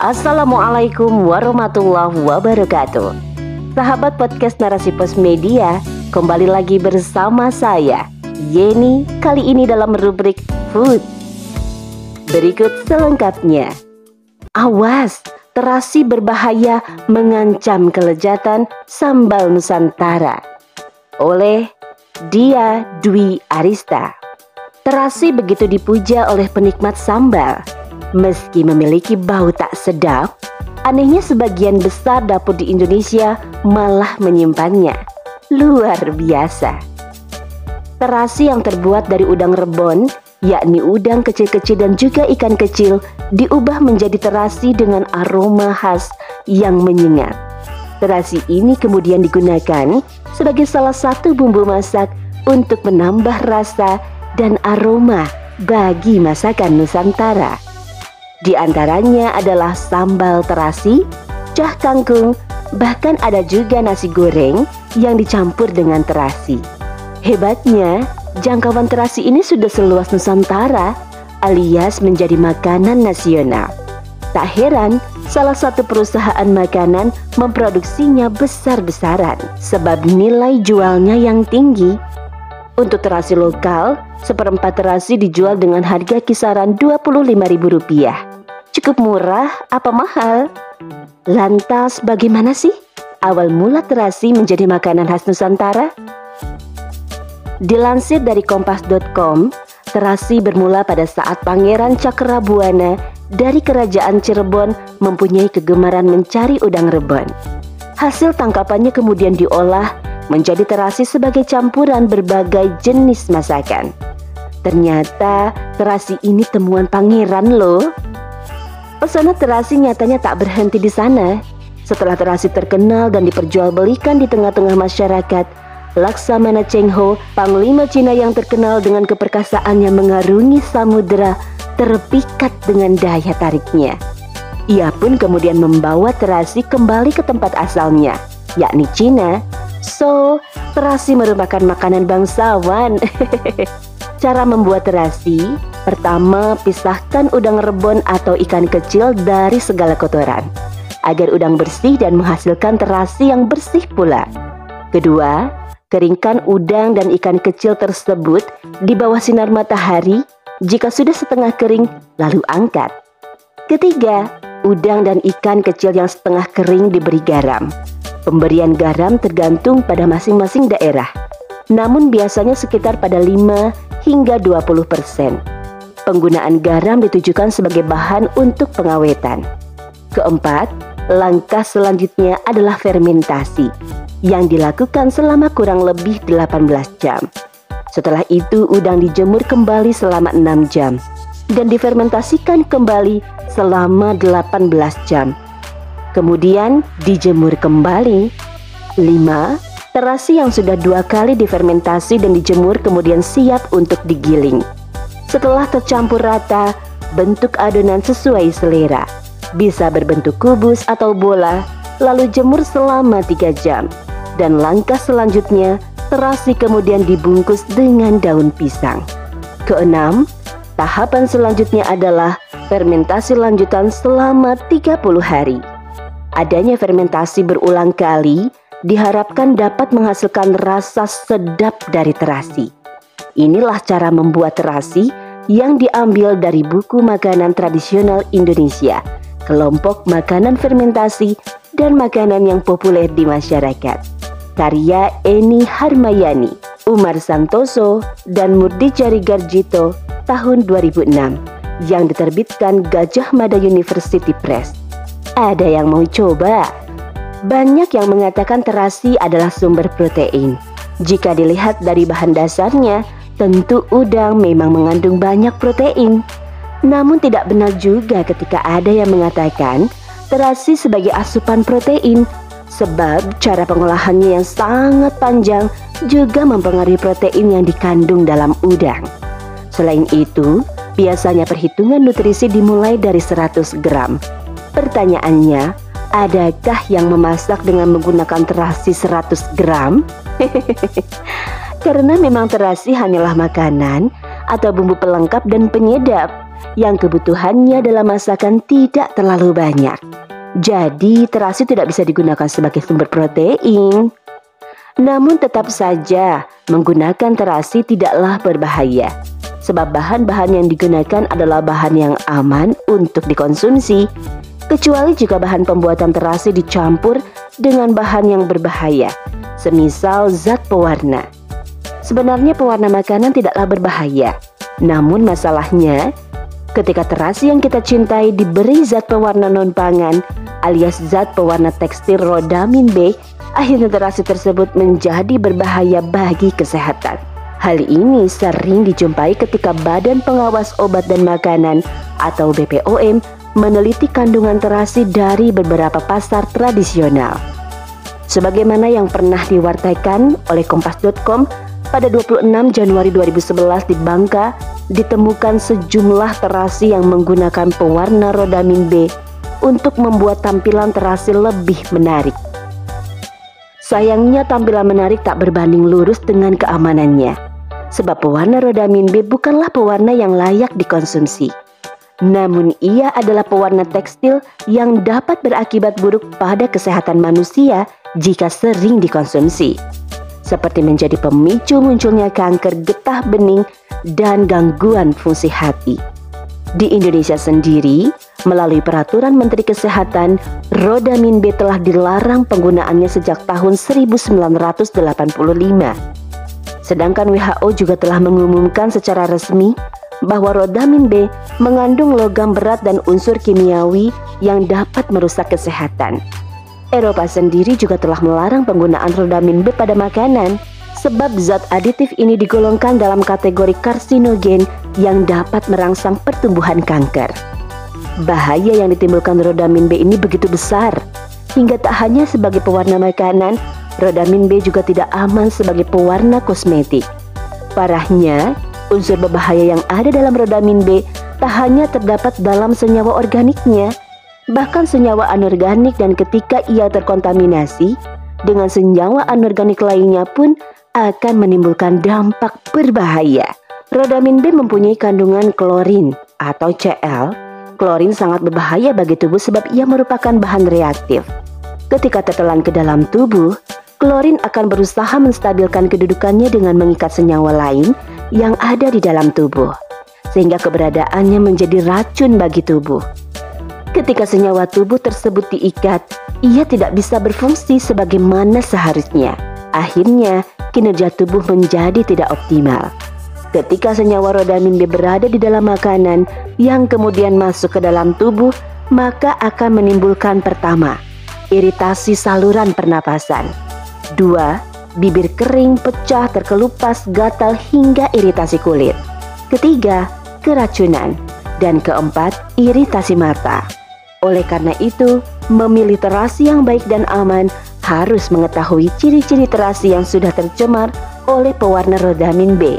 Assalamualaikum warahmatullahi wabarakatuh. Sahabat podcast Narasi Pos Media Kembali lagi bersama saya Yeni. Kali ini dalam rubrik Food. Berikut selengkapnya. Awas, terasi berbahaya mengancam kelezatan sambal Nusantara. Oleh Dia Dwi Arista. Terasi begitu dipuja oleh penikmat sambal Meski memiliki bau tak sedap, anehnya sebagian besar dapur di Indonesia malah menyimpannya. Luar biasa. Terasi yang terbuat dari udang rebon, yakni udang kecil-kecil dan juga ikan kecil, diubah menjadi terasi dengan aroma khas yang menyengat. Terasi ini kemudian digunakan sebagai salah satu bumbu masak untuk menambah rasa dan aroma bagi masakan Nusantara. Di antaranya adalah sambal terasi, cah kangkung, bahkan ada juga nasi goreng yang dicampur dengan terasi. Hebatnya, jangkauan terasi ini sudah seluas Nusantara alias menjadi makanan nasional. Tak heran, salah satu perusahaan makanan memproduksinya besar-besaran sebab nilai jualnya yang tinggi. Untuk terasi lokal, seperempat terasi dijual dengan harga kisaran Rp25.000. Cukup murah apa mahal? Lantas bagaimana sih awal mula terasi menjadi makanan khas Nusantara? Dilansir dari kompas.com, terasi bermula pada saat Pangeran Cakrabuana dari Kerajaan Cirebon mempunyai kegemaran mencari udang rebon. Hasil tangkapannya kemudian diolah menjadi terasi sebagai campuran berbagai jenis masakan. Ternyata terasi ini temuan pangeran loh. Pesona terasi nyatanya tak berhenti di sana. Setelah terasi terkenal dan diperjualbelikan di tengah-tengah masyarakat, Laksamana Cheng Ho, panglima Cina yang terkenal dengan keperkasaannya mengarungi samudera, terpikat dengan daya tariknya. Ia pun kemudian membawa terasi kembali ke tempat asalnya, yakni Cina. So, terasi merupakan makanan bangsawan. Cara membuat terasi Pertama, pisahkan udang rebon atau ikan kecil dari segala kotoran agar udang bersih dan menghasilkan terasi yang bersih pula. Kedua, keringkan udang dan ikan kecil tersebut di bawah sinar matahari. Jika sudah setengah kering, lalu angkat. Ketiga, udang dan ikan kecil yang setengah kering diberi garam. Pemberian garam tergantung pada masing-masing daerah. Namun biasanya sekitar pada 5 hingga 20 persen. Penggunaan garam ditujukan sebagai bahan untuk pengawetan. Keempat, langkah selanjutnya adalah fermentasi yang dilakukan selama kurang lebih 18 jam. Setelah itu udang dijemur kembali selama 6 jam dan difermentasikan kembali selama 18 jam. Kemudian dijemur kembali. 5. Terasi yang sudah dua kali difermentasi dan dijemur kemudian siap untuk digiling. Setelah tercampur rata, bentuk adonan sesuai selera. Bisa berbentuk kubus atau bola, lalu jemur selama 3 jam. Dan langkah selanjutnya, terasi kemudian dibungkus dengan daun pisang. Keenam, tahapan selanjutnya adalah fermentasi lanjutan selama 30 hari. Adanya fermentasi berulang kali diharapkan dapat menghasilkan rasa sedap dari terasi. Inilah cara membuat terasi yang diambil dari buku makanan tradisional Indonesia, kelompok makanan fermentasi dan makanan yang populer di masyarakat. Karya Eni Harmayani, Umar Santoso, dan Murdi Garjito tahun 2006 yang diterbitkan Gajah Mada University Press. Ada yang mau coba? Banyak yang mengatakan terasi adalah sumber protein. Jika dilihat dari bahan dasarnya, Tentu udang memang mengandung banyak protein. Namun tidak benar juga ketika ada yang mengatakan terasi sebagai asupan protein sebab cara pengolahannya yang sangat panjang juga mempengaruhi protein yang dikandung dalam udang. Selain itu, biasanya perhitungan nutrisi dimulai dari 100 gram. Pertanyaannya, adakah yang memasak dengan menggunakan terasi 100 gram? Karena memang terasi hanyalah makanan atau bumbu pelengkap dan penyedap. yang kebutuhannya dalam masakan tidak terlalu banyak. Jadi terasi tidak bisa digunakan sebagai sumber protein. Namun tetap saja menggunakan terasi tidaklah berbahaya sebab bahan-bahan yang digunakan adalah bahan yang aman untuk dikonsumsi kecuali jika bahan pembuatan terasi dicampur dengan bahan yang berbahaya semisal zat pewarna. Sebenarnya pewarna makanan tidaklah berbahaya namun masalahnya ketika terasi yang kita cintai diberi zat pewarna non-pangan alias zat pewarna tekstil rodamin B akhirnya terasi tersebut menjadi berbahaya bagi kesehatan. Hal ini sering dijumpai ketika Badan Pengawas Obat dan Makanan atau BPOM meneliti kandungan terasi dari beberapa pasar tradisional. Sebagaimana yang pernah diwartakan oleh Kompas.com pada 26 Januari 2011 di Bangka ditemukan sejumlah terasi yang menggunakan pewarna rodamin B untuk membuat tampilan terasi lebih menarik. Sayangnya tampilan menarik tak berbanding lurus dengan keamanannya sebab pewarna rodamin B bukanlah pewarna yang layak dikonsumsi. Namun ia adalah pewarna tekstil yang dapat berakibat buruk pada kesehatan manusia jika sering dikonsumsi. Seperti menjadi pemicu munculnya kanker getah bening dan gangguan fungsi hati. Di Indonesia sendiri, melalui peraturan Menteri Kesehatan, rodamin B telah dilarang penggunaannya sejak tahun 1985. Sedangkan WHO juga telah mengumumkan secara resmi bahwa rodamin B mengandung logam berat dan unsur kimiawi yang dapat merusak kesehatan. Eropa sendiri juga telah melarang penggunaan rodamin B pada makanan sebab zat aditif ini digolongkan dalam kategori karsinogen yang dapat merangsang pertumbuhan kanker. Bahaya yang ditimbulkan rodamin B ini begitu besar hingga tak hanya sebagai pewarna makanan Rodamin B juga tidak aman sebagai pewarna kosmetik. Parahnya, unsur berbahaya yang ada dalam rodamin B tak hanya terdapat dalam senyawa organiknya, bahkan senyawa anorganik dan ketika ia terkontaminasi dengan senyawa anorganik lainnya pun akan menimbulkan dampak berbahaya. Rodamin B mempunyai kandungan klorin atau Cl. Klorin sangat berbahaya bagi tubuh sebab ia merupakan bahan reaktif. Ketika tertelan ke dalam tubuh, klorin akan berusaha menstabilkan kedudukannya dengan mengikat senyawa lain yang ada di dalam tubuh, sehingga keberadaannya menjadi racun bagi tubuh. Ketika senyawa tubuh tersebut diikat, ia tidak bisa berfungsi sebagaimana seharusnya. Akhirnya, kinerja tubuh menjadi tidak optimal. Ketika senyawa rodamin B berada di dalam makanan yang kemudian masuk ke dalam tubuh, maka akan menimbulkan pertama, iritasi saluran pernapasan. Dua, bibir kering, pecah, terkelupas, gatal hingga iritasi kulit. Ketiga, keracunan. Dan keempat, iritasi mata. Oleh karena itu, memilih terasi yang baik dan aman harus mengetahui ciri-ciri terasi yang sudah tercemar oleh pewarna rodamin B.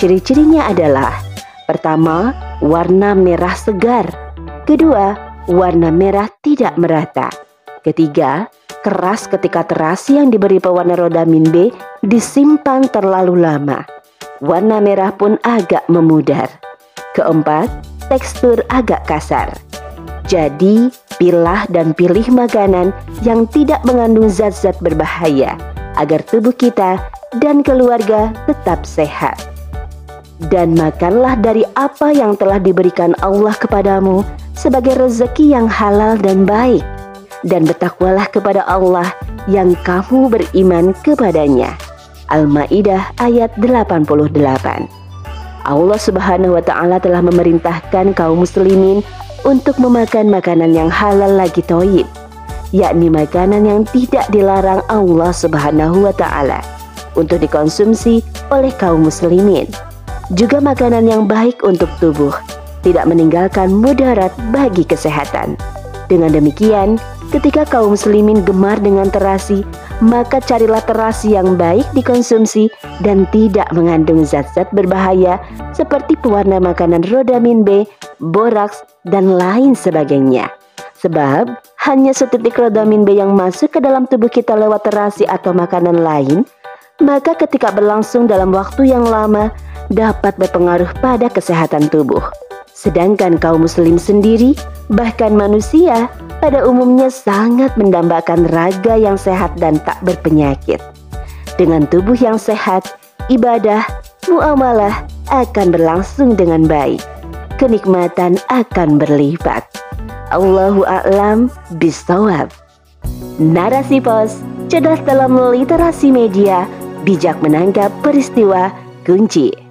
Ciri-cirinya adalah Pertama, warna merah segar. Kedua, warna merah tidak merata. Ketiga, keras ketika terasi yang diberi pewarna rodamin B disimpan terlalu lama. Warna merah pun agak memudar. Keempat, tekstur agak kasar. Jadi, pilah dan pilih makanan yang tidak mengandung zat-zat berbahaya agar tubuh kita dan keluarga tetap sehat. Dan makanlah dari apa yang telah diberikan Allah kepadamu sebagai rezeki yang halal dan baik dan bertakwalah kepada Allah yang kamu beriman kepadanya. Al-Maidah ayat 88. Allah Subhanahu wa taala telah memerintahkan kaum muslimin untuk memakan makanan yang halal lagi toyib, yakni makanan yang tidak dilarang Allah Subhanahu wa taala untuk dikonsumsi oleh kaum muslimin. Juga makanan yang baik untuk tubuh, tidak meninggalkan mudarat bagi kesehatan. Dengan demikian, Ketika kaum muslimin gemar dengan terasi, maka carilah terasi yang baik dikonsumsi dan tidak mengandung zat-zat berbahaya seperti pewarna makanan rodamin B, boraks, dan lain sebagainya. Sebab hanya setitik rodamin B yang masuk ke dalam tubuh kita lewat terasi atau makanan lain, maka ketika berlangsung dalam waktu yang lama dapat berpengaruh pada kesehatan tubuh. Sedangkan kaum muslim sendiri, bahkan manusia, pada umumnya sangat mendambakan raga yang sehat dan tak berpenyakit. Dengan tubuh yang sehat, ibadah, muamalah akan berlangsung dengan baik. Kenikmatan akan berlipat. Allahu a'lam bisawab. Narasi pos, cerdas dalam literasi media, bijak menangkap peristiwa kunci.